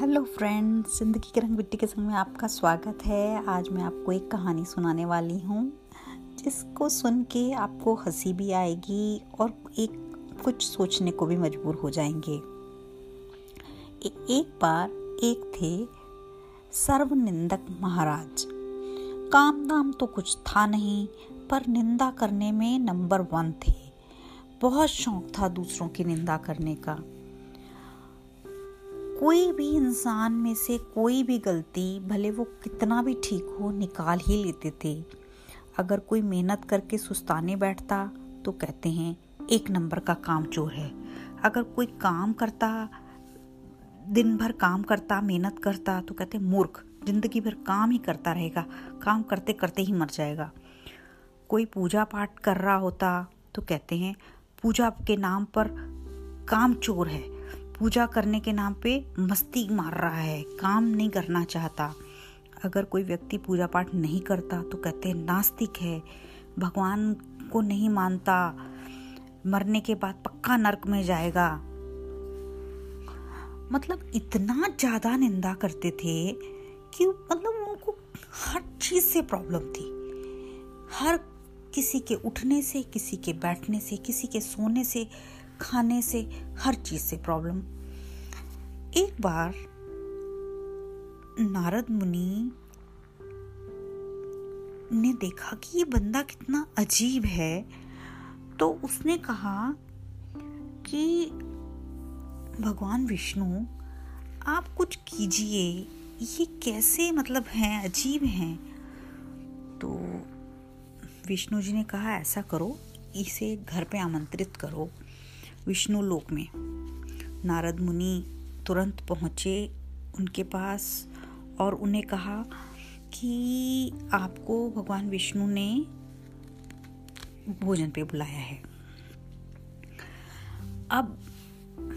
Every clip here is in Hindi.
हेलो फ्रेंड्स ज़िंदगी के रंग मिट्टी के संग में आपका स्वागत है। आज मैं आपको एक कहानी सुनाने वाली हूँ जिसको सुन के आपको हँसी भी आएगी और एक कुछ सोचने को भी मजबूर हो जाएँगे। ए, एक बार एक थे सर्वनिंदक महाराज। काम दाम तो कुछ था नहीं पर निंदा करने में नंबर वन थे। बहुत शौक था दूसरों की निंदा करने का। कोई भी इंसान में से कोई भी गलती, भले वो कितना भी ठीक हो, निकाल ही लेते थे। अगर कोई मेहनत करके सुस्ताने बैठता तो कहते हैं, एक नंबर का काम चोर है। अगर कोई काम करता दिन भर काम करता, मेहनत करता तो कहते मूर्ख, ज़िंदगी भर काम ही करता रहेगा। काम करते करते ही मर जाएगा। कोई पूजा पाठ कर रहा होता तो कहते हैं, पूजा के नाम पर काम चोर है। पूजा करने के नाम पे मस्ती मार रहा है, काम नहीं करना चाहता। अगर कोई व्यक्ति पूजा पाठ नहीं करता तो कहते हैं नास्तिक है। भगवान को नहीं मानता, मरने के बाद पक्का नरक में जाएगा। मतलब इतना ज़्यादा निंदा करते थे कि मतलब उनको हर चीज़ से प्रॉब्लम थी। हर किसी के उठने से, किसी के बैठने से, किसी के सोने से खाने से हर चीज़ से प्रॉब्लम एक बार नारद मुनि ने देखा कि ये बंदा कितना अजीब है तो उसने कहा कि, भगवान विष्णु, आप कुछ कीजिए, ये कैसे मतलब हैं, अजीब हैं? तो विष्णु जी ने कहा, ऐसा करो, इसे घर पे आमंत्रित करो विष्णु लोक में। नारद मुनि तुरंत पहुँचे उनके पास और उन्हें कहा कि आपको भगवान विष्णु ने भोजन पे बुलाया है। अब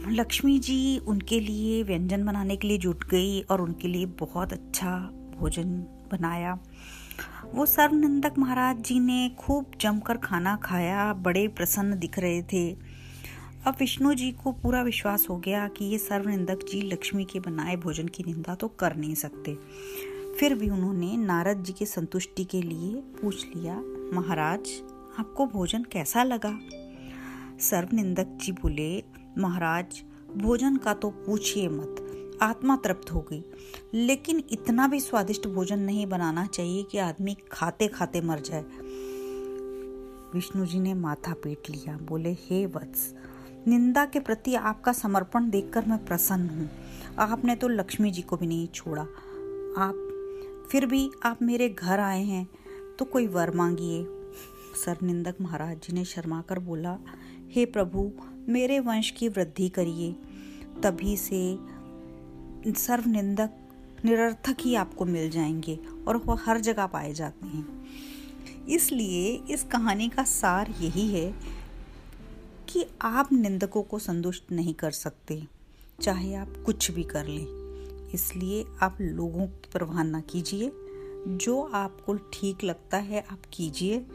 लक्ष्मी जी उनके लिए व्यंजन बनाने के लिए जुट गई और उनके लिए बहुत अच्छा भोजन बनाया। वो सर्वनंदक महाराज जी ने खूब जमकर खाना खाया, बड़े प्रसन्न दिख रहे थे। अब विष्णु जी को पूरा विश्वास हो गया कि ये सर्वनिंदक जी लक्ष्मी के बनाए भोजन की निंदा तो कर नहीं सकते। फिर भी उन्होंने नारद जी के संतुष्टि के लिए पूछ लिया, महाराज, आपको भोजन कैसा लगा? सर्वनिंदक जी बोले, महाराज, भोजन का तो पूछिए मत, आत्मा तृप्त हो गई। लेकिन इतना भी स्वादिष्ट भोजन नहीं बनाना चाहिए कि आदमी खाते खाते मर जाए। विष्णु जी ने माथा पीट लिया, बोले, हे वत्स निंदा के प्रति आपका समर्पण देखकर मैं प्रसन्न हूँ। आपने तो लक्ष्मी जी को भी नहीं छोड़ा। आप, फिर भी आप मेरे घर आए हैं तो कोई वर मांगिए। सरनिंदक महाराज जी ने शर्मा कर बोला, हे प्रभु, मेरे वंश की वृद्धि करिए। तभी से सर्वनिंदक निरर्थक ही आपको मिल जाएँगे और वह हर जगह पाए जाते हैं। इसलिए इस कहानी का सार यही है कि आप निंदकों को संतुष्ट नहीं कर सकते, चाहे आप कुछ भी कर लें। इसलिए आप लोगों की परवाह ना कीजिए। जो आपको ठीक लगता है, आप कीजिए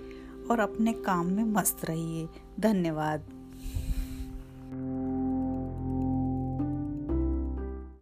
और अपने काम में मस्त रहिए। धन्यवाद।